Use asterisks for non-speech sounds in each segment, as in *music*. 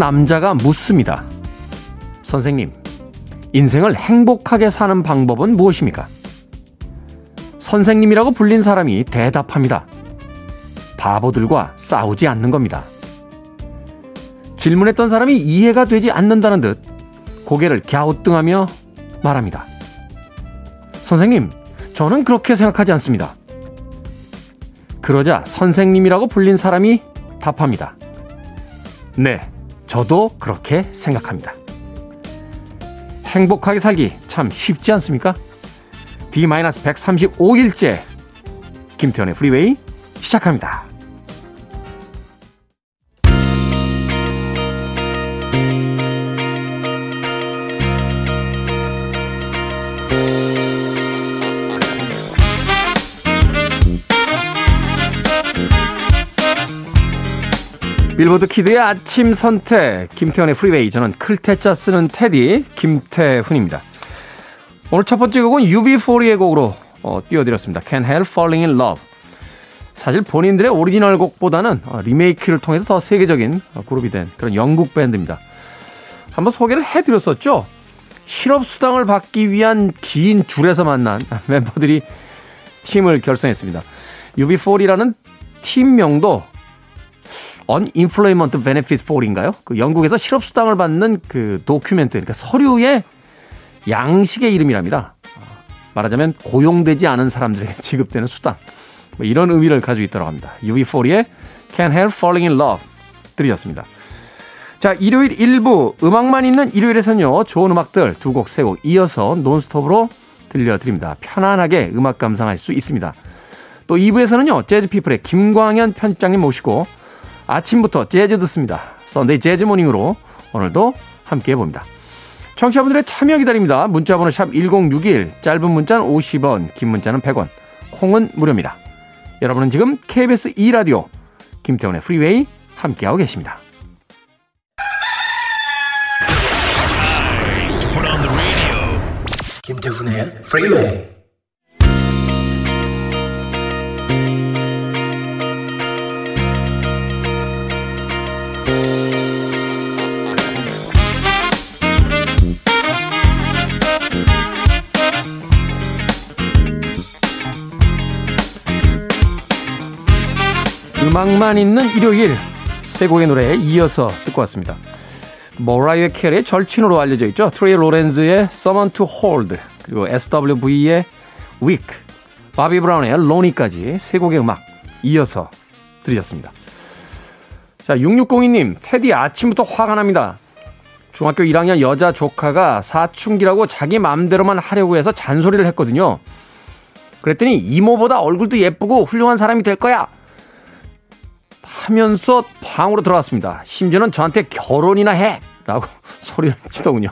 한 남자가 묻습니다. 선생님, 인생을 행복하게 사는 방법은 무엇입니까? 선생님이라고 불린 사람이 대답합니다. 바보들과 싸우지 않는 겁니다. 질문했던 사람이 이해가 되지 않는다는 듯 고개를 갸우뚱하며 말합니다. 선생님, 저는 그렇게 생각하지 않습니다. 그러자 선생님이라고 불린 사람이 답합니다. 네, 저도 그렇게 생각합니다. 행복하게 살기 참 쉽지 않습니까? D-135일째 김태현의 프리웨이 시작합니다. 빌보드 kid의 아침 선택 김태훈의 프리웨이 저는 클 태 자 쓰는 테디 김태훈입니다. 오늘 첫 번째 곡은 UB40의 곡으로 어, 띄워드렸습니다. Can't Help Falling in Love. 사실 본인들의 오리지널 곡보다는 어, 리메이크를 통해서 더 세계적인 어, 그룹이 된 그런 영국 밴드입니다. 한번 소개를 해드렸었죠. 실업 수당을 받기 위한 긴 줄에서 만난 *laughs* 멤버들이 팀을 결성했습니다. UB40이라는 팀명도 Unemployment Benefit For인가요? 그 영국에서 실업 수당을 받는 그 도큐멘트, 그러니까 서류의 양식의 이름이랍니다. 말하자면 고용되지 않은 사람들에게 *laughs* 지급되는 수당. 뭐 이런 의미를 가지고 있다고 합니다. UB40의 Can't Help Falling in Love 들으셨습니다. 자, 일요일 1부 음악만 있는 일요일에서는요. 좋은 음악들 두 곡, 세곡 이어서 논스톱으로 들려드립니다. 편안하게 음악 감상할 수 있습니다. 또 2부에서는요. 재즈피플의 김광현 편집장님 모시고 아침부터 재즈 듣습니다. Sunday 재즈 morning으로 오늘도 함께 해봅니다. 청취자분들의 참여 기다립니다. 문자번호 샵 1061, 짧은 문자는 50원, 긴 문자는 100원, 콩은 무료입니다. 여러분은 지금 KBS 2라디오 김태훈의 프리웨이 함께하고 계십니다. 김태훈의 프리웨이 음악만 있는 일요일 세 곡의 노래에 이어서 듣고 왔습니다. 머라이어 캐리의 절친으로 알려져 있죠. 트레이 로렌즈의 Someone to Hold 그리고 SWV의 Weak 바비 브라운의 Roni까지 세 곡의 음악 이어서 들으셨습니다. 자 6602님 테디 아침부터 화가 납니다. 중학교 1학년 여자 조카가 사춘기라고 자기 맘대로만 하려고 해서 잔소리를 했거든요. 그랬더니 이모보다 얼굴도 예쁘고 훌륭한 사람이 될 거야. 하면서 방으로 들어갔습니다. 심지어는 저한테 결혼이나 해! 라고 *laughs* 소리를 치더군요.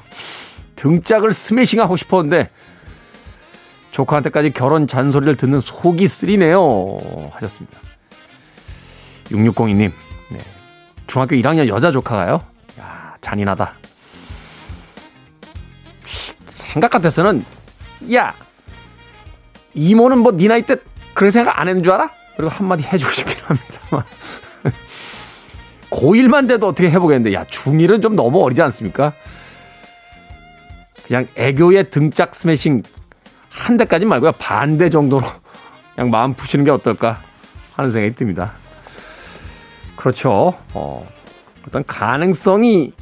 등짝을 스매싱하고 싶었는데 조카한테까지 결혼 잔소리를 듣는 속이 쓰리네요. 하셨습니다. 6602님, 네. 중학교 1학년 여자 조카가요? 야, 잔인하다. 생각 같아서는, 야! 이모는 뭐 네 나이 때 그런 생각 안 했는 줄 알아? 그리고 한마디 해주고 싶긴 합니다만. 고1만 돼도 어떻게 해보겠는데, 야, 중1은 좀 너무 어리지 않습니까? 그냥 애교의 등짝 스매싱 한 대까지 말고요. 반대 정도로 *laughs* 그냥 마음 푸시는 게 어떨까 하는 생각이 듭니다. 그렇죠. 어, 어떤 가능성이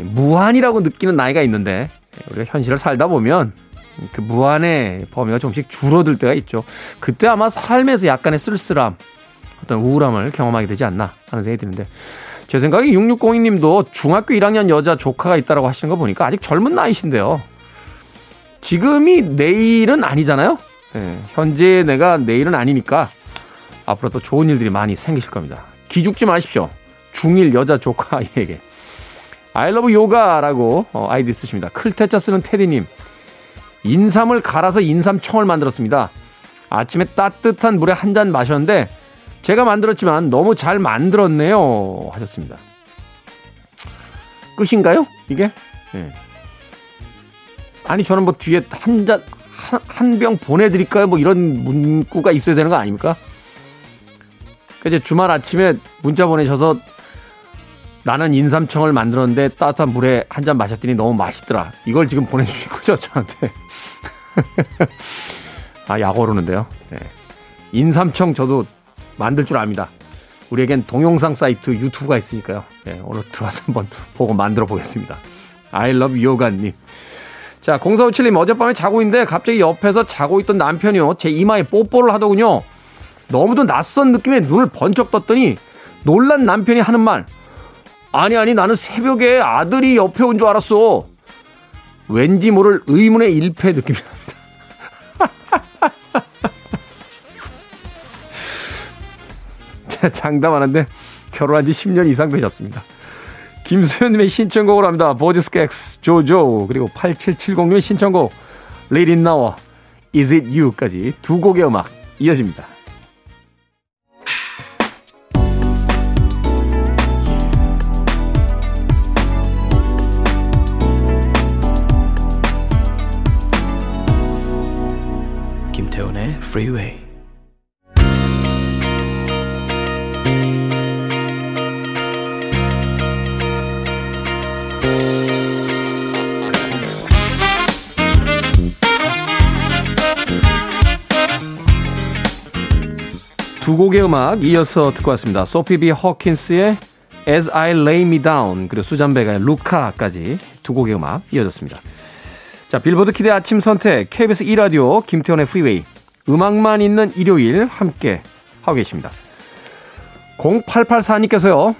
무한이라고 느끼는 나이가 있는데, 우리가 현실을 살다 보면 그 무한의 범위가 조금씩 줄어들 때가 있죠. 그때 아마 삶에서 약간의 쓸쓸함, 어떤 우울함을 경험하게 되지 않나 하는 생각이 드는데 제 생각에 6602님도 중학교 1학년 여자 조카가 있다라고 하시는 거 보니까 아직 젊은 나이신데요. 지금이 내일은 아니잖아요. 네, 현재 내가 내일은 아니니까 앞으로 또 좋은 일들이 많이 생기실 겁니다. 기죽지 마십시오. 중1 여자 조카에게. Love yoga라고 어, 아이디 쓰십니다. 클테짜 쓰는 테디님. 인삼을 갈아서 인삼청을 만들었습니다. 아침에 따뜻한 물에 한 잔 마셨는데 제가 만들었지만 너무 잘 만들었네요. 하셨습니다. 끝인가요? 이게? 네. 아니, 저는 뭐 뒤에 한 잔, 한 병 보내드릴까요? 뭐 이런 문구가 있어야 되는 거 아닙니까? 이제 주말 아침에 문자 보내셔서 나는 인삼청을 만들었는데 따뜻한 물에 한 잔 마셨더니 너무 맛있더라. 이걸 지금 보내주신 거죠, 저한테. *laughs* 아, 약 오르는데요. 네. 인삼청 저도 만들 줄 압니다. 우리에겐 동영상 사이트 유튜브가 있으니까요. 네, 오늘 들어와서 한번 보고 만들어 보겠습니다. I love yoga님. 자, 0457님 어젯밤에 자고 있는데 갑자기 옆에서 자고 있던 남편이요. 제 이마에 뽀뽀를 하더군요. 너무도 낯선 느낌에 눈을 번쩍 떴더니 놀란 남편이 하는 말. 아니, 아니, 나는 새벽에 아들이 옆에 온 줄 알았어. 왠지 모를 의문의 일패 느낌이 납니다. *laughs* 장담하는데 결혼한 지 10년 이상 되셨습니다. 김수현님의 신청곡을 합니다. 보디스캑스 조조 그리고 8770님의 신청곡 Let It Now Is It You까지 두 곡의 음악 이어집니다. 김태훈의 Freeway 두 곡의 음악 이어서 듣고 왔습니다. 소피 비 호킨스의 As I Lay Me Down 그리고 수잔 베가의 Luka까지 두 곡의 음악 이어졌습니다. 자 빌보드 kid 아침 선택 KBS 2라디오 김태훈의 프리웨이 음악만 있는 일요일 함께 하고 계십니다. 0884님께서요.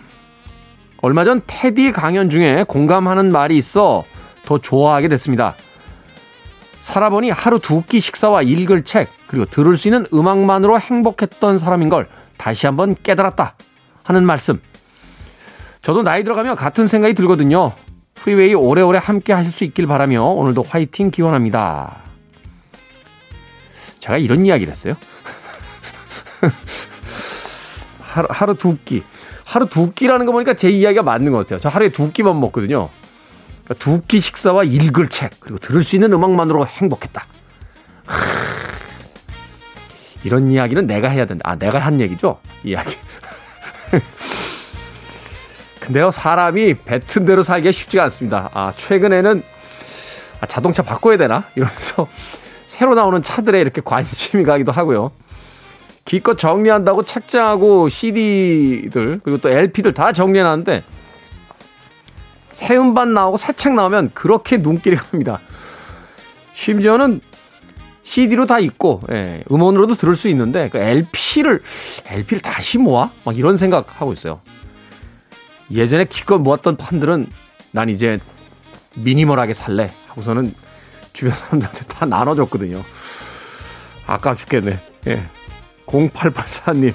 얼마 전 테디 강연 중에 공감하는 말이 있어 더 좋아하게 됐습니다. 살아보니 하루 두 끼 식사와 읽을 책, 그리고 들을 수 있는 음악만으로 행복했던 사람인 걸 다시 한번 깨달았다 하는 말씀. 저도 나이 들어가며 같은 생각이 들거든요. 프리웨이 오래오래 함께 하실 수 있길 바라며 오늘도 화이팅 기원합니다. 제가 이런 이야기를 했어요. *laughs* 하루, 하루 두 끼. 하루 두 끼라는 거 보니까 제 이야기가 맞는 것 같아요. 저 하루에 두 끼만 먹거든요. 그러니까 두끼 식사와 읽을 책 그리고 들을 수 있는 음악만으로 행복했다. 하... 이런 이야기는 내가 해야 된다. 아 내가 한 얘기죠? 이야기. *laughs* 근데요 사람이 뱉은 대로 살기가 쉽지가 않습니다. 아 최근에는 아, 자동차 바꿔야 되나 이러면서 새로 나오는 차들에 이렇게 관심이 가기도 하고요. 기껏 정리한다고 책장하고 CD들 그리고 또 LP들 다 정리해놨는데 새 음반 나오고 새 책 나오면 그렇게 눈길이 갑니다. 심지어는 CD로 다 있고 예, 음원으로도 들을 수 있는데 그 LP를 LP를 다시 모아 막 이런 생각하고 있어요. 예전에 기껏 모았던 판들은 난 이제 미니멀하게 살래 하고서는 주변 사람들한테 다 *laughs* 나눠줬거든요. 아까 죽겠네. 예. 0884님.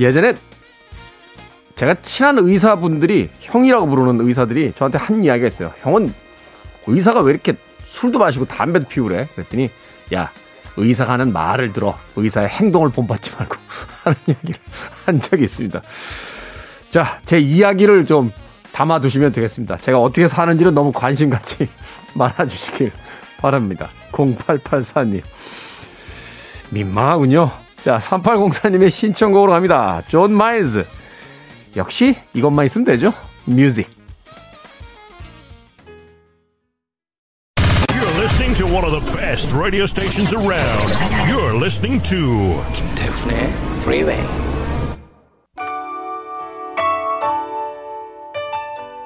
예전에 제가 친한 의사분들이 형이라고 부르는 의사들이 저한테 한 이야기가 있어요. 형은 의사가 왜 이렇게 술도 마시고 담배도 피우래? 고 그랬더니 야 의사가 하는 말을 들어 의사의 행동을 본받지 말고 *laughs* 하는 이야기를 한 적이 있습니다. 자, 제 이야기를 좀 담아두시면 되겠습니다. 제가 어떻게 사는지는 너무 관심 갖지 *laughs* 말아주시길 바랍니다. 0884님. 민망하군요. 자, 3804님의 신청곡으로 갑니다. 존 마일즈. 역시 이것만 있으면 되죠. Music. The best radio stations around. You're listening to 김태훈의 Freeway.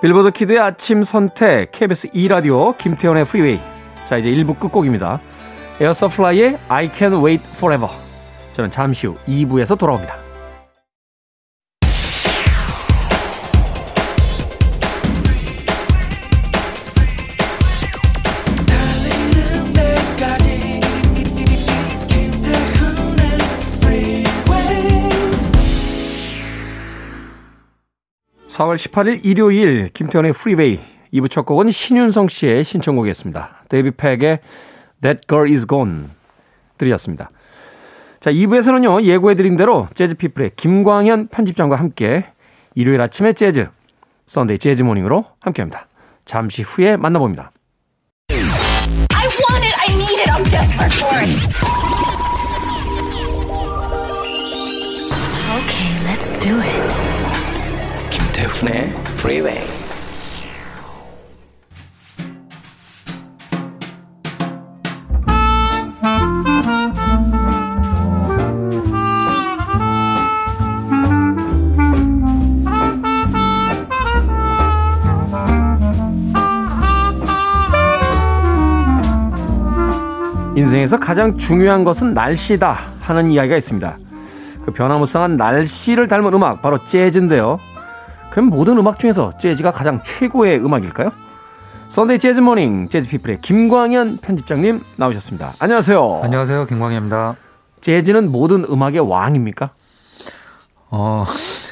빌보드 키드의 아침 선택 KBS 2 라디오 김태훈의 Freeway. 자 이제 1부 끝곡입니다. 에어서플라이의 I Can Wait Forever. 저는 잠시 후 2부에서 돌아옵니다. 4월 18일 일요일 김태훈의 Freeway 2부 첫 곡은 신윤성 씨의 신청곡이었습니다. 데이빗 팩의 That Girl Is Gone 들으셨습니다. 자 2부에서는요 예고해드린 대로 재즈피플의 김광현 편집장과 함께 일요일 아침의 재즈 Sunday Jazz Morning으로 함께 합니다. 잠시 후에 만나봅니다. I want it, I need it, I'm desperate for it. Okay, let's do it. 김태훈의 프리웨이 인생에서 가장 중요한 것은 날씨다 하는 이야기가 있습니다. 그 변화무쌍한 날씨를 닮은 음악 바로 재즈인데요. 그럼 모든 음악 중에서 재즈가 가장 최고의 음악일까요? Sunday Jazz Morning 재즈 피플의 김광현 편집장님 나오셨습니다. 안녕하세요. 안녕하세요. 김광현입니다. 재즈는 모든 음악의 왕입니까? 어,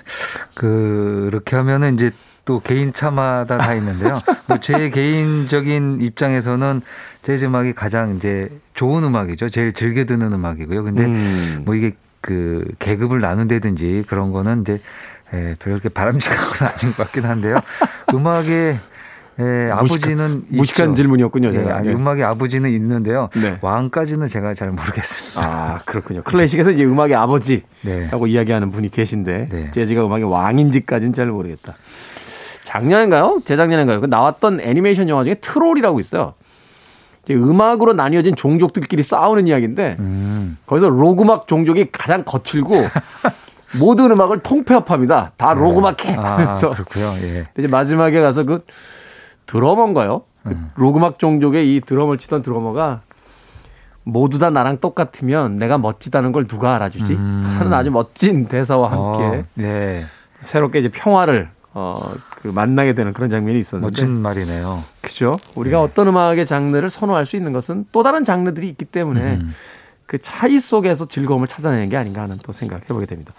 *laughs* 그렇게 하면은 이제 또 개인 차마다 다 있는데요. 뭐제 *laughs* 개인적인 입장에서는 재즈 음악이 가장 이제 좋은 음악이죠. 제일 즐겨 듣는 음악이고요. 근데 음. 뭐 이게 그 계급을 나눈다든지 그런 거는 이제 예, 별로 그렇게 바람직한 건 아닌 것 같긴 한데요. 음악의 예, 아버지는 무식한 있죠. 질문이었군요. 제가. 예, 아니, 네. 음악의 아버지는 있는데요. 네. 왕까지는 제가 잘 모르겠습니다. 아 그렇군요. *laughs* 클래식에서 이제 음악의 아버지라고 네. 이야기하는 분이 계신데 네. 재즈가 음악의 왕인지까지는 잘 모르겠다. 작년인가요? 재작년인가요? 그 나왔던 애니메이션 영화 중에 트롤이라고 있어요. 이제 음악으로 나뉘어진 종족들끼리 싸우는 이야기인데 음. 거기서 로그막 종족이 가장 거칠고 *laughs* 모든 음악을 통폐합합니다. 다 네. 로그막해. 아, 그렇고요. 예. 이제 마지막에 가서 그 드러머인가요? 그 음. 로그막 종족의 이 드럼을 치던 드러머가 모두 다 나랑 똑같으면 내가 멋지다는 걸 누가 알아주지? 음. 하는 아주 멋진 대사와 함께 어, 네. 새롭게 이제 평화를 어, 그 만나게 되는 그런 장면이 있었는데 멋진 말이네요. 그죠? 우리가 네. 어떤 음악의 장르를 선호할 수 있는 것은 또 다른 장르들이 있기 때문에 음. 그 차이 속에서 즐거움을 찾아내는 게 아닌가 하는 또 생각해 보게 됩니다.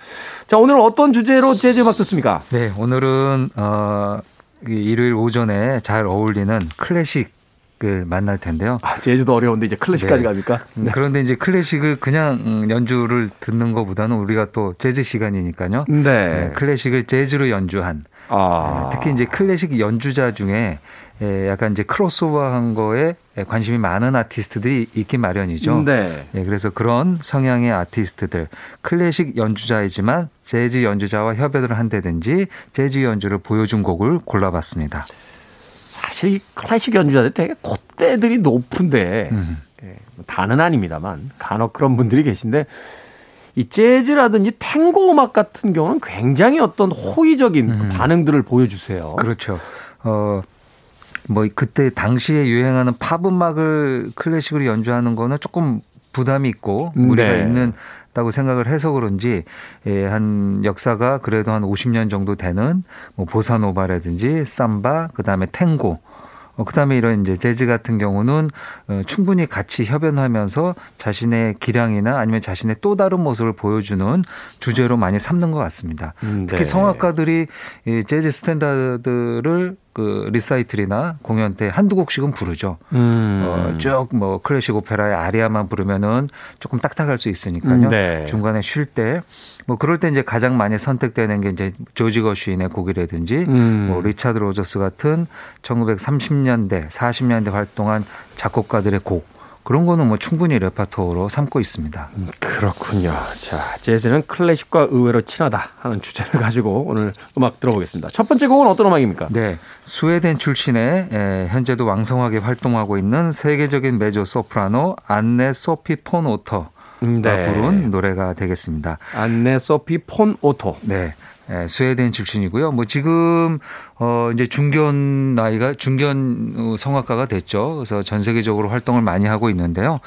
자, 오늘 어떤 주제로 재즈 음악 듣습니까? 네, 오늘은 어 일요일 오전에 잘 어울리는 클래식 클래식을 만날 텐데요. 아, 재즈도 어려운데 이제 클래식까지 네. 갑니까? 네. 그런데 이제 클래식을 그냥 음, 연주를 듣는 것보다는 우리가 또 재즈 시간이니까요. 네. 네 클래식을 재즈로 연주한 아. 네, 특히 이제 클래식 연주자 중에 예, 약간 이제 크로스오버한 거에 관심이 많은 아티스트들이 있기 마련이죠. 네. 예, 그래서 그런 성향의 아티스트들, 클래식 연주자이지만 재즈 연주자와 협연을 한다든지 재즈 연주를 보여준 곡을 골라봤습니다. 사실 클래식 연주자들 되게 콧대들이 높은데 음. 예, 뭐 다는 아닙니다만 간혹 그런 분들이 계신데 이 재즈라든지 탱고 음악 같은 경우는 굉장히 어떤 호의적인 음. 반응들을 보여주세요. 그렇죠. 어, 뭐 그때 당시에 유행하는 팝 음악을 클래식으로 연주하는 거는 조금 부담이 있고 무리가 네. 있는다고 생각을 해서 그런지 예, 한 역사가 그래도 한 50년 정도 되는 뭐 보사노바라든지 삼바 그다음에 탱고 어, 그다음에 이런 이제 재즈 같은 경우는 어, 충분히 같이 협연하면서 자신의 기량이나 아니면 자신의 또 다른 모습을 보여주는 주제로 많이 삼는 것 같습니다. 음, 네. 특히 성악가들이 이 재즈 standard를 그 리사이틀이나 공연 때 한두 곡씩은 부르죠. 음. 어, 쭉뭐 클래식 오페라의 아리아만 부르면은 조금 딱딱할 수 있으니까요. 음, 네. 중간에 쉴 때 뭐 그럴 때 이제 가장 많이 선택되는 게 이제 조지 거슈인의 곡이라든지 음. 뭐 리차드 로저스 같은 1930년대, 40년대 활동한 작곡가들의 곡 그런 거는 뭐 충분히 레파토리로 삼고 있습니다. 음, 그렇군요. 자, 재즈는 클래식과 의외로 친하다 하는 주제를 *laughs* 가지고 오늘 음악 들어보겠습니다. 첫 번째 곡은 어떤 음악입니까? 네. 스웨덴 출신의 에, 현재도 왕성하게 활동하고 있는 세계적인 메조 소프라노 안네 소피 폰 오터 네. 부른 노래가 되겠습니다. 안네 소피 폰 오터. 네. 예, 스웨덴 출신이고요. 뭐 지금 어 이제 중견 나이가 중견 성악가가 됐죠. 그래서 전 세계적으로 활동을 많이 하고 있는데요.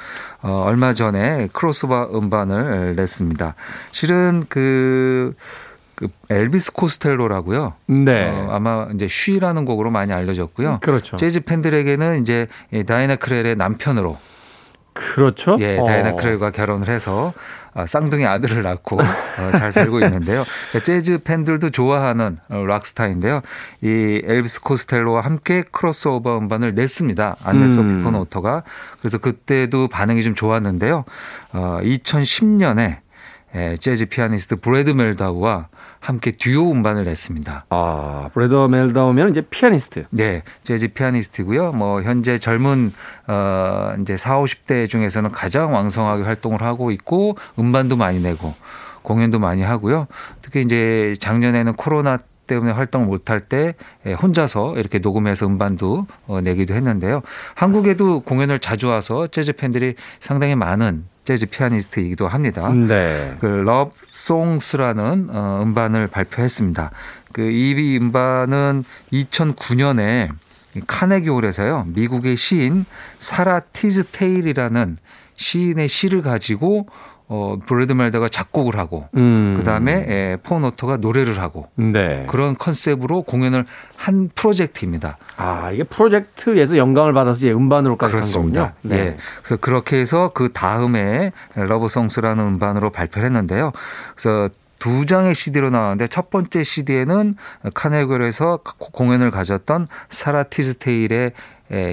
어 얼마 전에 크로스바 음반을 냈습니다. 실은 그, 그 엘비스 코스텔로라고요. 네. 어, 아마 이제 쉬라는 곡으로 많이 알려졌고요. 그렇죠. 재즈 팬들에게는 이제 다이나 크렐의 남편으로 그렇죠. 예, 다이나 어. 크렐과 결혼을 해서 어, 쌍둥이 아들을 낳고 어, 잘 살고 있는데요. *laughs* 재즈 팬들도 좋아하는 락스타인데요. 이 엘비스 코스텔로와 함께 크로스오버 음반을 냈습니다. 안네 소 음. 피 폰 오터가. 그래서 그때도 반응이 좀 좋았는데요. 어, 2010년에 예, 재즈 피아니스트 브래드 멜다우와 함께 듀오 음반을 냈습니다. 아, 브래드 멜다우면 이제 피아니스트. 네, 재즈 피아니스트고요. 뭐 현재 젊은 어 이제 4, 50대 중에서는 가장 왕성하게 활동을 하고 있고 음반도 많이 내고 공연도 많이 하고요. 특히 이제 작년에는 코로나 때문에 활동을 못할 때 예, 혼자서 이렇게 녹음해서 음반도 어, 내기도 했는데요. 한국에도 공연을 자주 와서 재즈 팬들이 상당히 많은 재즈 피아니스트이기도 합니다. 네. 그 러브송스라는 어, 음반을 발표했습니다. 그이 음반은 2009년에 카네기홀에서요. 미국의 시인 사라 티즈데일이라는 시인의 시를 가지고 어 브래드 멜다우가 작곡을 하고 음. 그다음에 에, 폰 오터가 노래를 하고 네. 그런 컨셉으로 공연을 한 프로젝트입니다. 아, 이게 프로젝트에서 영감을 받아서 이제 음반으로까지. 그렇습니다. 예. 그래서 그렇게 해서 그 다음에 Love Songs라는 음반으로 발표를 했는데요. 그래서 두 장의 CD로 나왔는데 첫 번째 CD에는 카네기홀에서 공연을 가졌던 사라 티즈데일의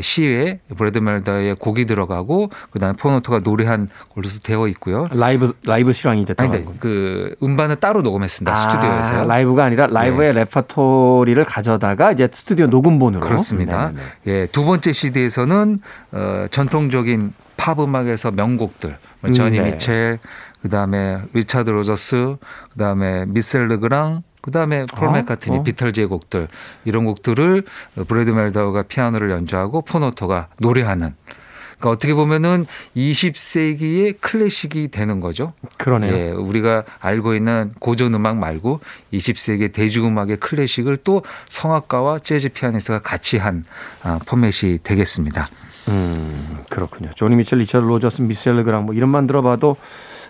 시에 브래드 멜다우의 곡이 들어가고 그다음에 폰 오터가 노래한 걸로 되어 있고요. 라이브 라이브 실황이 들어간 아니, 그 음반을 따로 녹음했습니다. 아, 스튜디오에서요. 라이브가 아니라 라이브의 네. 레퍼토리를 가져다가 이제 스튜디오 녹음본으로 그렇습니다. 네네. 예, 두 번째 CD에서는 어, 전통적인 팝 음악에서 명곡들, 뭐 조니 네. 미첼, 그다음에 리차드 로저스, 그다음에 미셀 르그랑 그다음에 폴 어? 맥카트니, 어? 비틀즈의 곡들 이런 곡들을 브래드 멜다우가 피아노를 연주하고 폰 오터가 노래하는 그러니까 어떻게 보면은 20세기의 클래식이 되는 거죠. 그러네요. 예, 우리가 알고 있는 고전 음악 말고 20세기 대중음악의 클래식을 또 성악가와 재즈 피아니스트가 같이 한 아, 포맷이 되겠습니다. 음, 그렇군요. 조니 미첼, 리처드 로저스, 미셀 르그랑 뭐 이름만 들어봐도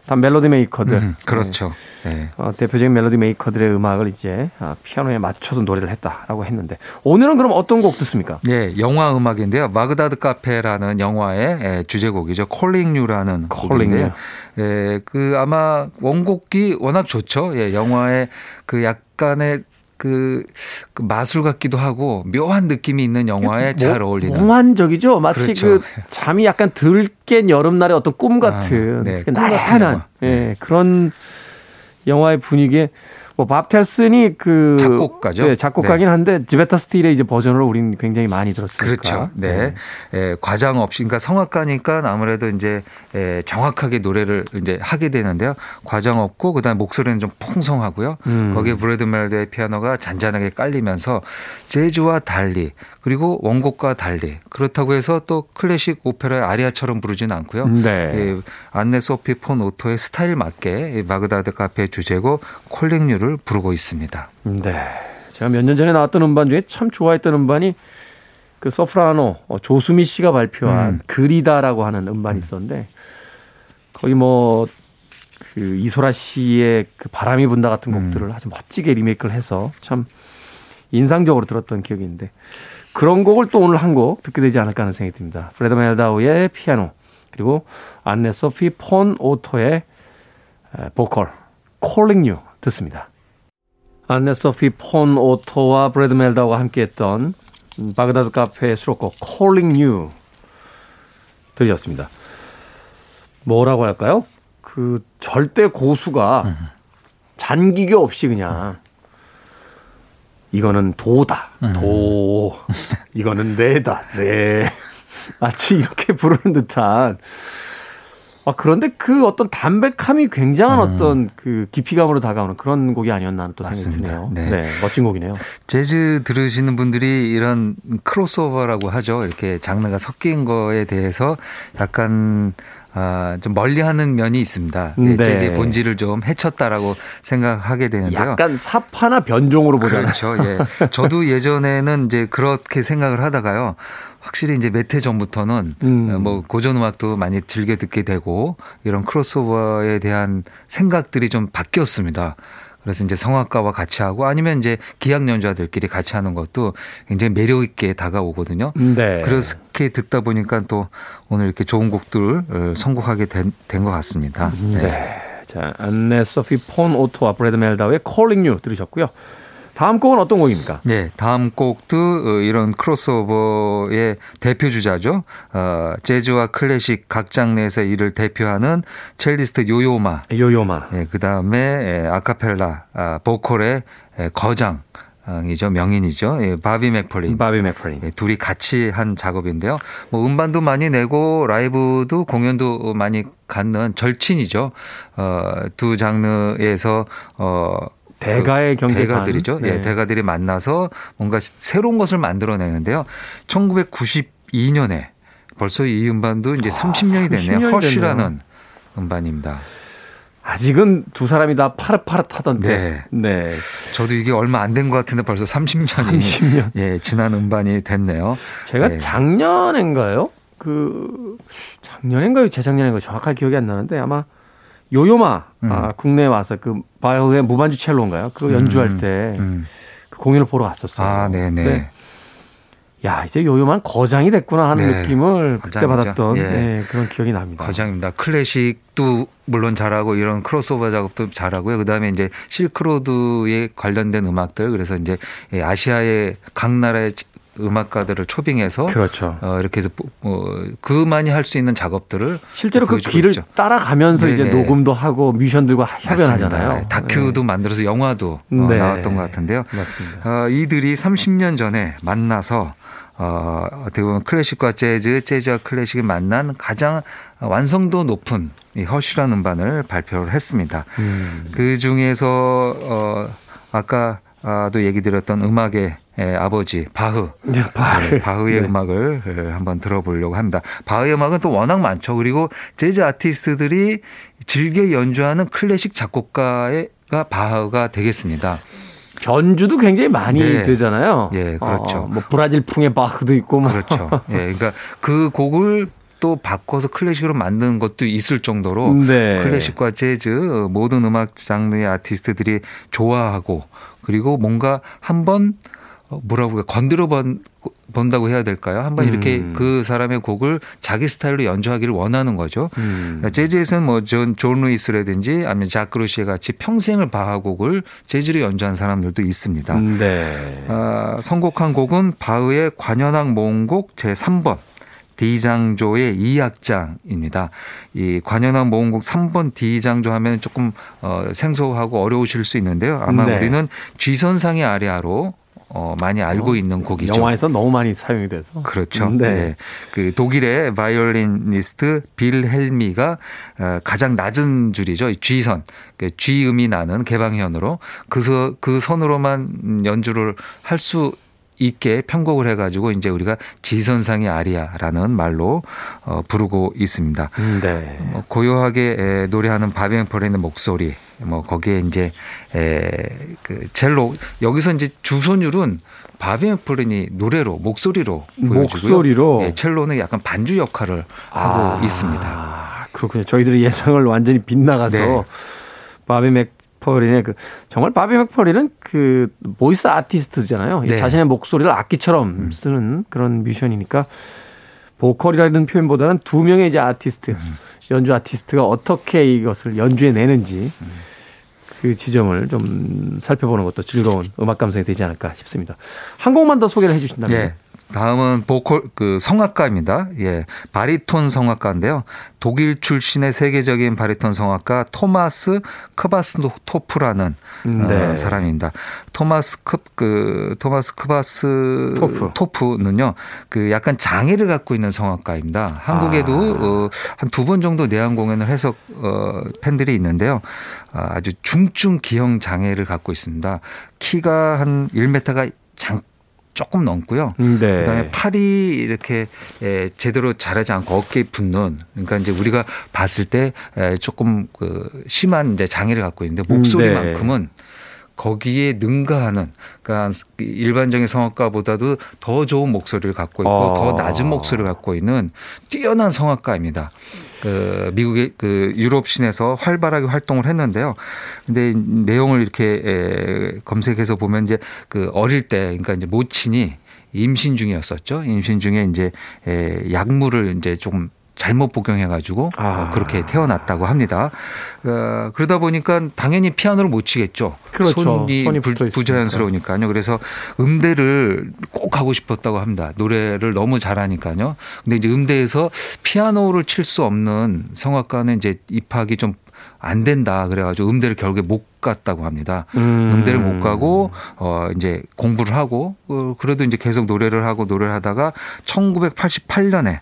다 melody maker들. 음, 그렇죠. 네. 어, 대표적인 melody maker들의 음악을 이제 아, 피아노에 맞춰서 노래를 했다라고 했는데 오늘은 그럼 어떤 곡 듣습니까? 네, 영화 음악인데요. 바그다드 카페라는 영화의 주제곡이죠. Calling You라는 곡인데요. 예, 그 아마 원곡이 워낙 좋죠. 예, 영화의 그 약간의 그, 그, 마술 같기도 하고 묘한 느낌이 있는 영화에 뭐, 잘 어울리는 몽환적이죠. 마치 그렇죠. 그 잠이 약간 들 깬 여름날의 어떤 꿈 같은 아, 네, 나른한 예, 네. 그런 영화의 분위기에 뭐 밥 텔슨이 그 작곡가죠. 네, 작곡가긴 네. 한데 제베타 스틸의 이제 버전으로 우리는 굉장히 많이 들었으니까. 그렇죠. 네. 네. 예, 과장 없이 그러니까 성악가니까 아무래도 이제 예, 정확하게 노래를 이제 하게 되는데요. 과장 없고 그다음에 목소리는 좀 풍성하고요. 음. 거기에 브래드 멜다우의 피아노가 잔잔하게 깔리면서 재즈와 달리 그리고 원곡과 달리 그렇다고 해서 또 클래식 오페라의 아리아처럼 부르지는 않고요. 네. 예, 안네 소피 폰 오토의 스타일 맞게 바그다드 카페 주제곡 Calling You를 부르고 있습니다. 네. 제가 몇 년 전에 나왔던 음반 중에 참 좋아했던 음반이 그 소프라노 어, 조수미 씨가 발표한 음. 그리다라고 하는 음반이 있었는데 거의 뭐 그 이소라 씨의 그 바람이 분다 같은 음. 곡들을 아주 멋지게 리메이크를 해서 참 인상적으로 들었던 기억이 있는데 그런 곡을 또 오늘 한 곡 듣게 되지 않을까 하는 생각이 듭니다. 브래드 멜다우의 피아노 그리고 안네 소피 폰 오토의 보컬 Calling You 듣습니다. 안네 소피 폰 오토와 브래드 멜다우가 함께했던 바그다드 카페의 수록곡 Calling You 들렸습니다. 뭐라고 할까요? 그 절대 고수가 잔기교 없이 그냥 이거는 도다. 음. 도. *laughs* 이거는 내다. 네. *laughs* 마치 이렇게 부르는 듯한. 아, 그런데 그 어떤 담백함이 굉장한 음. 어떤 그 깊이감으로 다가오는 그런 곡이 아니었나 또 생각이 드네요. 네. 네. 멋진 곡이네요. 재즈 들으시는 분들이 이런 크로스오버라고 하죠. 이렇게 장르가 섞인 거에 대해서 약간 아, 좀 멀리하는 면이 있습니다. 네. 재즈의 본질을 좀 해쳤다라고 생각하게 되는데요. 약간 사파나 변종으로 보잖아요. 그렇죠. 예. 저도 예전에는 이제 그렇게 생각을 하다가요. 확실히 이제 몇 해 전부터는 음. 뭐 고전 음악도 많이 즐겨 듣게 되고 이런 크로스오버에 대한 생각들이 좀 바뀌었습니다. 그래서 이제 성악가와 같이 하고 아니면 이제 기악 연주자들끼리 같이 하는 것도 굉장히 매력 있게 다가오거든요. 네. 그렇게 듣다 보니까 또 오늘 이렇게 좋은 곡들을 어, 선곡하게 된 것 같습니다. 네. 네. 자, 안네 소피 폰 오토와 브래드 멜다의 Calling You 들으셨고요. 다음 곡은 어떤 곡입니까? 네, 다음 곡도 어, 이런 크로스오버의 대표 주자죠. 어, 재즈와 클래식 각 장르에서 이를 대표하는 첼리스트 요요마. 요요마. 네, 그 다음에 아카펠라 아, 보컬의 거장. 이죠 명인이죠. 예, 바비 맥펄린. 바비 맥펄린. 예, 둘이 같이 한 작업인데요. 뭐 음반도 많이 내고 라이브도 공연도 많이 갖는 절친이죠. 어, 두 장르에서 어 대가의 그 경계 대가들이죠. 네. 네. 대가들이 만나서 뭔가 새로운 것을 만들어내는데요. 1992년에 벌써 이 음반도 이제 아, 30년이 됐네요. 허쉬라는 음반입니다. 아직은 두 사람이 다 파릇파릇하던데. 네. 네. 저도 이게 얼마 안 된 것 같은데 벌써 30년이 30년. 예, 지난 음반이 됐네요. 제가 네. 작년인가요? 그 작년인가요? 재작년인가요? 정확하게 기억이 안 나는데 아마 요요마 음. 아, 국내에 와서 그 바이오의 무반주 첼로인가요? 그거 연주할 음. 때그 음. 공연을 보러 갔었어요. 아, 네네. 네. 야 이제 요요만 거장이 됐구나 하는 네. 느낌을 그때 거장이죠. 받았던 예. 네, 그런 기억이 납니다. 거장입니다. 클래식도 물론 잘하고 이런 크로스오버 작업도 잘하고요. 그다음에 이제 실크로드에 관련된 음악들 그래서 이제 아시아의 각 나라의 음악가들을 초빙해서 그렇죠. 어, 이렇게 해서 뭐 그만이 할 수 있는 작업들을 실제로 그 길을 있죠. 따라가면서 네네. 이제 녹음도 하고 뮤션들과 협연하잖아요. 네, 다큐도 네. 만들어서 영화도 어, 네. 나왔던 것 같은데요. 맞습니다. 어, 이들이 30년 전에 만나서 어, 어떻게 보면 클래식과 재즈, 재즈와 클래식이 만난 가장 완성도 높은 이 허쉬라는 음반을 발표를 했습니다. 음. 그 중에서 어, 아까도 얘기 드렸던 음악의 아버지 바흐, 네, 바흐. 네, 바흐의 네. 음악을 한번 들어보려고 합니다. 바흐의 음악은 또 워낙 많죠. 그리고 재즈 아티스트들이 즐겨 연주하는 클래식 작곡가가 바흐가 되겠습니다. 견주도 굉장히 많이 네. 되잖아요. 예, 그렇죠. 어, 뭐 브라질 풍의 바흐도 있고 뭐. 그렇죠. *laughs* 예, 그러니까 그 곡을 또 바꿔서 클래식으로 만드는 것도 있을 정도로 네. 클래식과 재즈 모든 음악 장르의 아티스트들이 좋아하고 그리고 뭔가 한번 어, 뭐라고 해 건드려 본, 본다고 해야 될까요? 한번 이렇게 음. 그 사람의 곡을 자기 스타일로 연주하기를 원하는 거죠. 음. 재즈에서는 뭐 존, 존 루이스라든지 아니면 자크 루시에 같이 평생을 바하 곡을 재즈로 연주한 사람들도 있습니다. 음, 네. 아, 선곡한 곡은 바흐의 관현악 모음곡 제 3번. D장조의 2악장입니다. 이 관현악 모음곡 3번 D장조 하면 조금 어, 생소하고 어려우실 수 있는데요. 아마 네. 우리는 G선상의 아리아로 어, 많이 알고 어, 있는 곡이죠. 영화에서 너무 많이 사용이 돼서. 그렇죠. 네. 네. 그 독일의 바이올리니스트 빌헬미가 어, 가장 낮은 줄이죠. G선. 그 G음이 나는 개방현으로 그, 그 선으로만 연주를 할 수 있게 편곡을 해가지고 이제 우리가 G선상의 아리아라는 말로 어, 부르고 있습니다. 네. 어, 고요하게 노래하는 바비 맥펄린의 목소리 뭐 거기에 이제 에 그 첼로 여기서 이제 주선율은 바비 맥폴린이 노래로 목소리로 보여주고요. 목소리로 예, 첼로는 약간 반주 역할을 하고 아, 있습니다. 그렇군요. 저희들의 예상을 완전히 빗나가서 네. 바비 맥 폴린의 그 정말 바비 맥폴린은 그 voice 아티스트잖아요. 네. 자신의 목소리를 악기처럼 음. 쓰는 그런 뮤지션이니까 보컬이라는 표현보다는 두 명의 이제 아티스트 음. 연주 아티스트가 어떻게 이것을 연주해 내는지 음. 그 지점을 좀 살펴보는 것도 즐거운 음악 감상이 되지 않을까 싶습니다. 한 곡만 더 소개를 해 주신다면. 예. 다음은 보컬 그 성악가입니다. 예. 바리톤 성악가인데요. 독일 출신의 세계적인 바리톤 성악가 토마스 크바스토프라는 어, 네. 어, 사람입니다. 토마스 크그 토마스 크바스 토프. 토프 는요. 그 약간 장애를 갖고 있는 성악가입니다. 한국에도 아. 어, 한두 번 정도 내한 공연을 해서 어, 팬들이 있는데요. 아, 아주 중증 기형 장애를 갖고 있습니다. 키가 한 1m가 장 조금 넘고요. 네. 그다음에 팔이 이렇게 에, 제대로 자라지 않고 어깨에 붙는 그러니까 이제 우리가 봤을 때 에, 조금 그 심한 이제 장애를 갖고 있는데 목소리만큼은 네. 거기에 능가하는 그러니까 일반적인 성악가보다도 더 좋은 목소리를 갖고 있고 아. 더 낮은 목소리를 갖고 있는 뛰어난 성악가입니다. 그 미국의 그 유럽 신에서 활발하게 활동을 했는데요. 근데 내용을 이렇게 에, 검색해서 보면 이제 그 어릴 때 그러니까 이제 모친이 임신 중이었었죠. 임신 중에 이제 에, 약물을 이제 조금 잘못 복용해가지고 아. 어, 그렇게 태어났다고 합니다. 어, 그러다 보니까 당연히 피아노를 못 치겠죠. 그렇죠. 손이, 손이 부, 부자연스러우니까요. 그래서 음대를 꼭 하고 싶었다고 합니다. 노래를 너무 잘하니까요. 근데 이제 음대에서 피아노를 칠 수 없는 성악가는 이제 입학이 좀안 된다 그래가지고 음대를 결국에 못 갔다고 합니다. 음. 대를못 가고 어 이제 공부를 하고 어, 그래도 이제 계속 노래를 하고 노래를 하다가 1988년에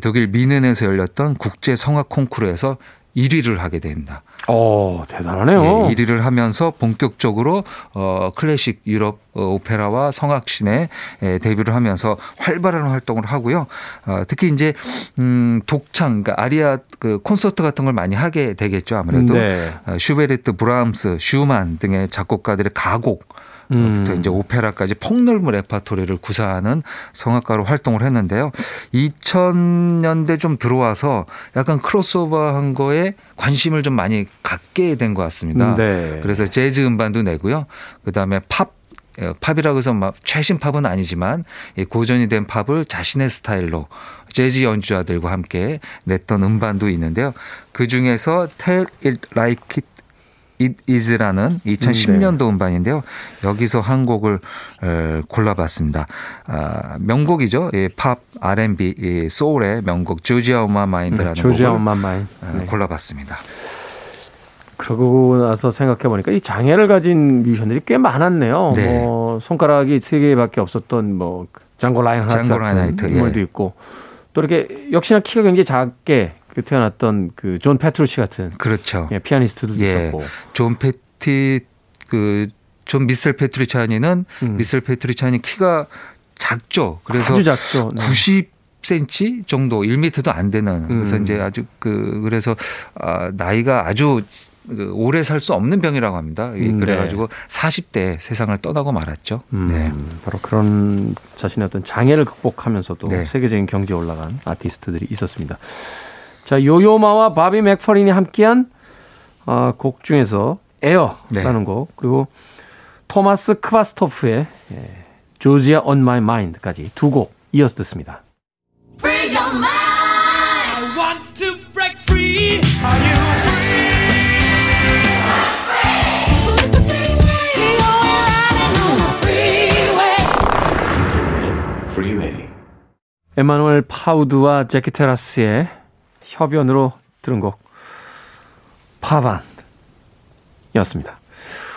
독일 뮌헨에서 열렸던 국제 성악 콩쿠르에서 1위를 하게 됩니다. 오, 대단하네요. 예, 1위를 하면서 본격적으로 어 클래식 유럽 어, 오페라와 성악신에 예, 데뷔를 하면서 활발한 활동을 하고요. 어 특히 이제 음 독창 그러니까 아리아 그 콘서트 같은 걸 많이 하게 되겠죠. 아무래도 네. 어, 슈베르트, 브라함스, 슈만 등의 작곡가들의 가곡 부터 음. 이제 오페라까지 폭넓은 레파토리를 구사하는 성악가로 활동을 했는데요. 2000년대 좀 들어와서 약간 크로스오버한 거에 관심을 좀 많이 갖게 된 것 같습니다. 네. 그래서 재즈 음반도 내고요. 그다음에 팝 어, 팝이라고 해서 막 최신 팝은 아니지만 고전이 된 팝을 자신의 스타일로 재즈 연주자들과 함께 냈던 음반도 있는데요. 그 중에서 Tell It Like It It Is라는 2010년도 네. 음반인데요. 여기서 한 곡을 골라봤습니다. 아, 명곡이죠. 예, 팝, R&B, 예, 소울의 명곡 조지아 오마 마인드라는 네, 조지아 오마 마인 네. 골라봤습니다. 그러고 나서 생각해 보니까 이 장애를 가진 뮤지션들이 꽤 많았네요. 네. 뭐 손가락이 세 개밖에 없었던 뭐 장고 라인하트 같은 인물도 예. 있고 또 이렇게 역시나 키가 굉장히 작게 그 태어났던 그 존 페트루치 같은 그렇죠. 예, 피아니스트도 예. 있었고 존 페티 그존 미셀 페트루치아니는 음. 미셀 페트루치아니 키가 작죠. 그래서 아주 작죠. 네. 90 10cm 정도 1m도 안 되는 그래서 음. 이제 아주 그 그래서 아 나이가 아주 그 오래 살 수 없는 병이라고 합니다. 음, 그래가지고 네. 40대 세상을 떠나고 말았죠. 음, 네. 바로 그런 자신의 어떤 장애를 극복하면서도 네. 세계적인 경지에 올라간 아티스트들이 있었습니다. 자, 요요마와 바비 맥퍼린이 함께한 어, 곡 중에서 에어라는 네. 곡 그리고 토마스 크바스토프의 예, 조지아 on my mind까지 두 곡 이어서 듣습니다. 에마누엘 파우드와 제키 테라스의 협연으로 들은 곡 파반이었습니다.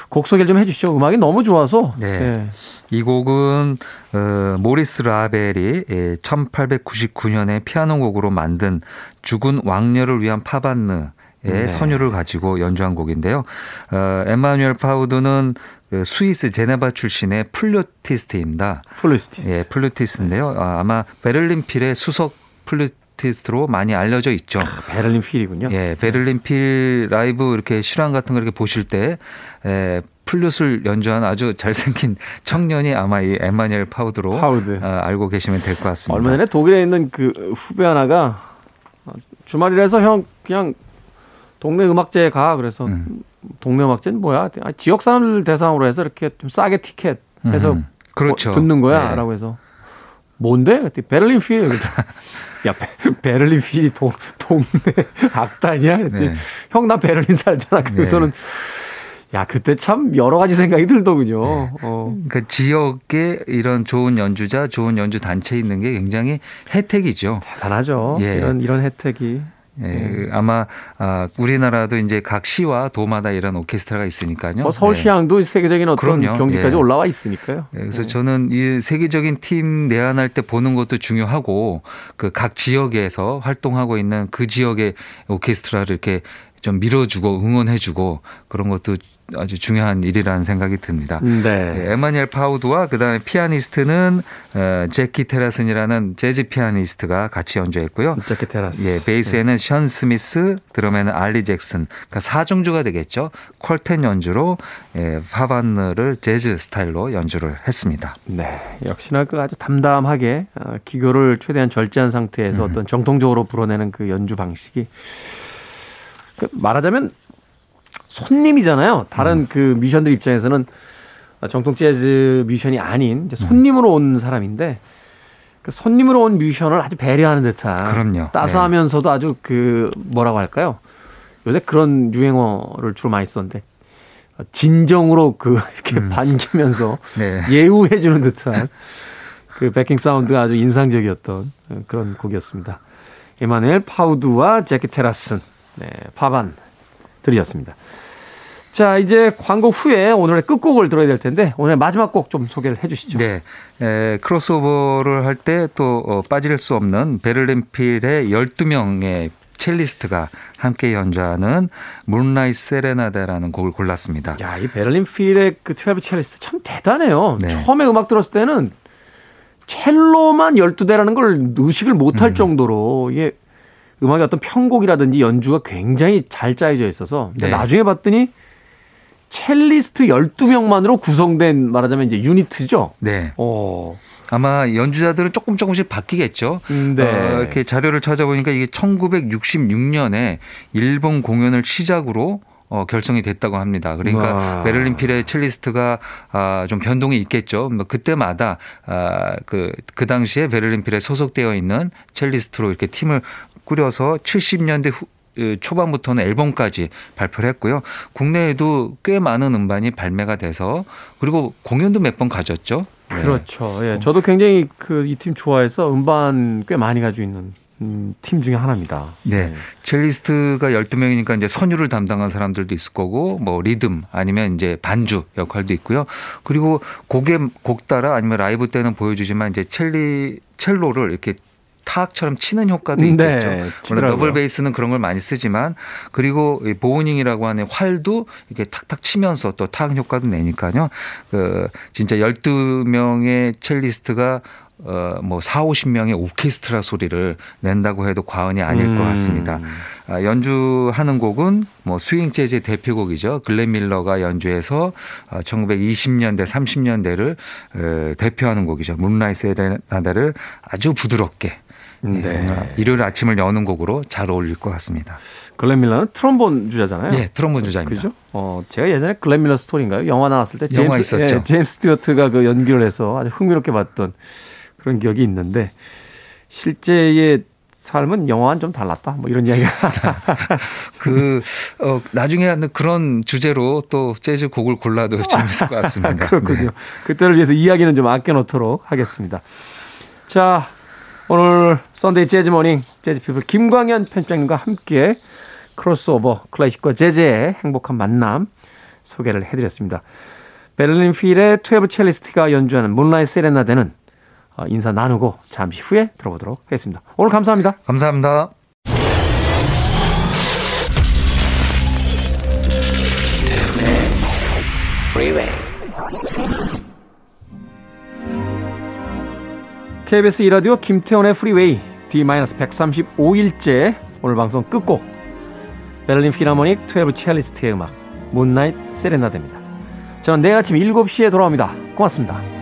곡 소개를 좀 해주시죠. 음악이 너무 좋아서. 네. 네. 이 곡은 어, 모리스 라벨이 1899년에 예, 피아노 곡으로 만든 죽은 왕녀를 위한 파반느 의 네. 선율을 가지고 연주한 곡인데요. 어, 에마뉴엘 파우드는 그 스위스 제네바 출신의 플루티스트입니다. 플루티스트. 예, 플루티스트인데요. 아, 아마 베를린 필의 수석 플루티스트로 많이 알려져 있죠. 아, 베를린 필이군요. 예, 베를린 필 라이브 이렇게 실황 같은 거 이렇게 보실 때 에, 플루트를 연주한 아주 잘생긴 청년이 아마 이 에마니엘 파우드로 파우드. 어, 알고 계시면 될 것 같습니다. 얼마 전에 독일에 있는 그 후배 하나가 주말이라서 형 그냥 동네 음악제에 가 그래서 음. 동네 음악제는 뭐야? 아, 지역 사람들 대상으로 해서 이렇게 좀 싸게 티켓 해서 음. 그렇죠. 뭐 듣는 거야라고 네. 해서 뭔데? 베를린 필. *laughs* 야, 베, 를린 필이 동, 동네 악단이야? 네. 형, 나 베를린 살잖아. 그래서는 네. 야, 그때 참 여러 가지 생각이 들더군요. 네. 어. 그러니까 지역에 이런 좋은 연주자, 좋은 연주 단체 있는 게 굉장히 혜택이죠. 대단하죠. 예. 이런, 이런 혜택이. 예, 네. 아마 아, 우리나라도 이제 각 시와 도마다 이런 오케스트라가 있으니까요. 뭐 서울시향도 네. 세계적인 어떤 그럼요. 경지까지 예. 올라와 있으니까요. 예, 그래서 네. 저는 이 세계적인 팀 내한할 때 보는 것도 중요하고 그 각 지역에서 활동하고 있는 그 지역의 오케스트라를 이렇게 좀 밀어주고 응원해주고 그런 것도 아주 중요한 일이라는 생각이 듭니다. 네. 네 에마니엘 파우드와 그다음에 피아니스트는 어, 제키 테라슨이라는 재즈 피아니스트가 같이 연주했고요. 제키 테라스. 예, 베이스에는 네. 션 스미스, 드럼에는 알리 잭슨. 그러니까 사중주가 되겠죠. 콜텐 연주로 예, 파반느를 재즈 스타일로 연주를 했습니다. 네. 역시나 그 아주 담담하게 어, 기교를 최대한 절제한 상태에서 음. 어떤 정통적으로 불어내는 그 연주 방식이 그 말하자면 손님이잖아요. 다른 음. 그 뮤지션들 입장에서는 정통 재즈 뮤지션이 아닌 손님으로 온 사람인데 그 손님으로 온 뮤지션을 아주 배려하는 듯한 그럼요. 따스하면서도 네. 아주 그 뭐라고 할까요? 요새 그런 유행어를 주로 많이 썼는데 진정으로 그 *laughs* 이렇게 음. 반기면서 네. 예우해 주는 듯한 그 backing sound가 아주 인상적이었던 그런 곡이었습니다. 에마누엘 파우드와 제키 테라슨 네, 파반느였습니다. 자, 이제 광고 후에 오늘의 끝곡을 들어야 될 텐데 오늘 마지막 곡 좀 소개를 해 주시죠. 네. 에, 크로스오버를 할 때 또 어, 빠질 수 없는 베를린 필의 12명의 첼리스트가 함께 연주하는 Moonlight Serenade라는 곡을 골랐습니다. 야, 이 베를린 필의 그 twelve 첼리스트 참 대단해요. 네. 처음에 음악 들었을 때는 첼로만 12대라는 걸 의식을 못할 음. 정도로 이게 음악의 어떤 편곡이라든지 연주가 굉장히 잘 짜여져 있어서 네. 나중에 봤더니 첼리스트 12명만으로 구성된 말하자면 이제 unit죠. 네. 어. 아마 연주자들은 조금 조금씩 바뀌겠죠. 음, 네. 어, 이렇게 자료를 찾아보니까 이게 1966년에 일본 공연을 시작으로 어, 결성이 됐다고 합니다. 그러니까 와. 베를린 필의 첼리스트가 아, 좀 변동이 있겠죠. 뭐 그때마다 아, 그, 그 당시에 베를린 필에 소속되어 있는 첼리스트로 이렇게 팀을 꾸려서 70년대 후, 초반부터는 앨범까지 발표를 했고요. 국내에도 꽤 많은 음반이 발매가 돼서 그리고 공연도 몇 번 가졌죠. 네. 그렇죠. 예. 저도 굉장히 그 이 팀 좋아해서 음반 꽤 많이 가지고 있는 음, 팀 중에 하나입니다. 네. 네. 첼리스트가 12명이니까 이제 선율을 담당한 사람들도 있을 거고 뭐 리듬 아니면 이제 반주 역할도 있고요. 그리고 곡에 곡 따라 아니면 라이브 때는 보여주지만 이제 첼리 첼로를 이렇게 타악처럼 치는 효과도 네, 있겠죠. 네, 물론 더블 베이스는 그런 걸 많이 쓰지만 그리고 bowing이라고 하는 활도 이렇게 탁탁 치면서 또 타악 효과도 내니까요. 그 진짜 12명의 첼리스트가 어, 뭐, 4, 50명의 오케스트라 소리를 낸다고 해도 과언이 아닐 음. 것 같습니다. 아, 연주하는 곡은 뭐, 스윙 재즈의 대표곡이죠. 글렌 밀러가 연주해서 1920년대, 어, 30년대를 어, 대표하는 곡이죠. Moonlight Serenade를 아주 부드럽게 네. 네. 일요일 아침을 여는 곡으로 잘 어울릴 것 같습니다. 글렌 밀러는 트럼본 주자잖아요. 네, 트럼본 주자입니다. 그죠? 어, 제가 예전에 글렌 밀러 Story인가요? 영화 나왔을 때 영화 제임스, 있었죠. 예, 제임스 스튜어트가 그 연기를 해서 아주 흥미롭게 봤던 그런 기억이 있는데 실제의 삶은 영화와는 좀 달랐다. 뭐 이런 이야기가. *laughs* 그, 어, 나중에 하는 그런 주제로 또 재즈 곡을 골라도 *laughs* 재밌을 것 같습니다. 그렇군요. 네. 그때를 위해서 이야기는 좀 아껴놓도록 하겠습니다. 자, 오늘 Sunday Jazz Morning 재즈 피플 김광현 편집장님과 함께 크로스오버 클래식과 재즈의 행복한 만남 소개를 해드렸습니다. 베를린 필의 twelve 첼리스트가 연주하는 Moonlight Serenade는 어, 인사 나누고 잠시 후에 들어보도록 하겠습니다. 오늘 감사합니다. 감사합니다. KBS 이라디오 김태원의 프리웨이 제135일째 오늘 방송 끝곡 베를린 피라모닉 12 첼리스트의 음악 문나잇 세레나데입니다. 저는 내일 아침 7시에 돌아옵니다. 고맙습니다.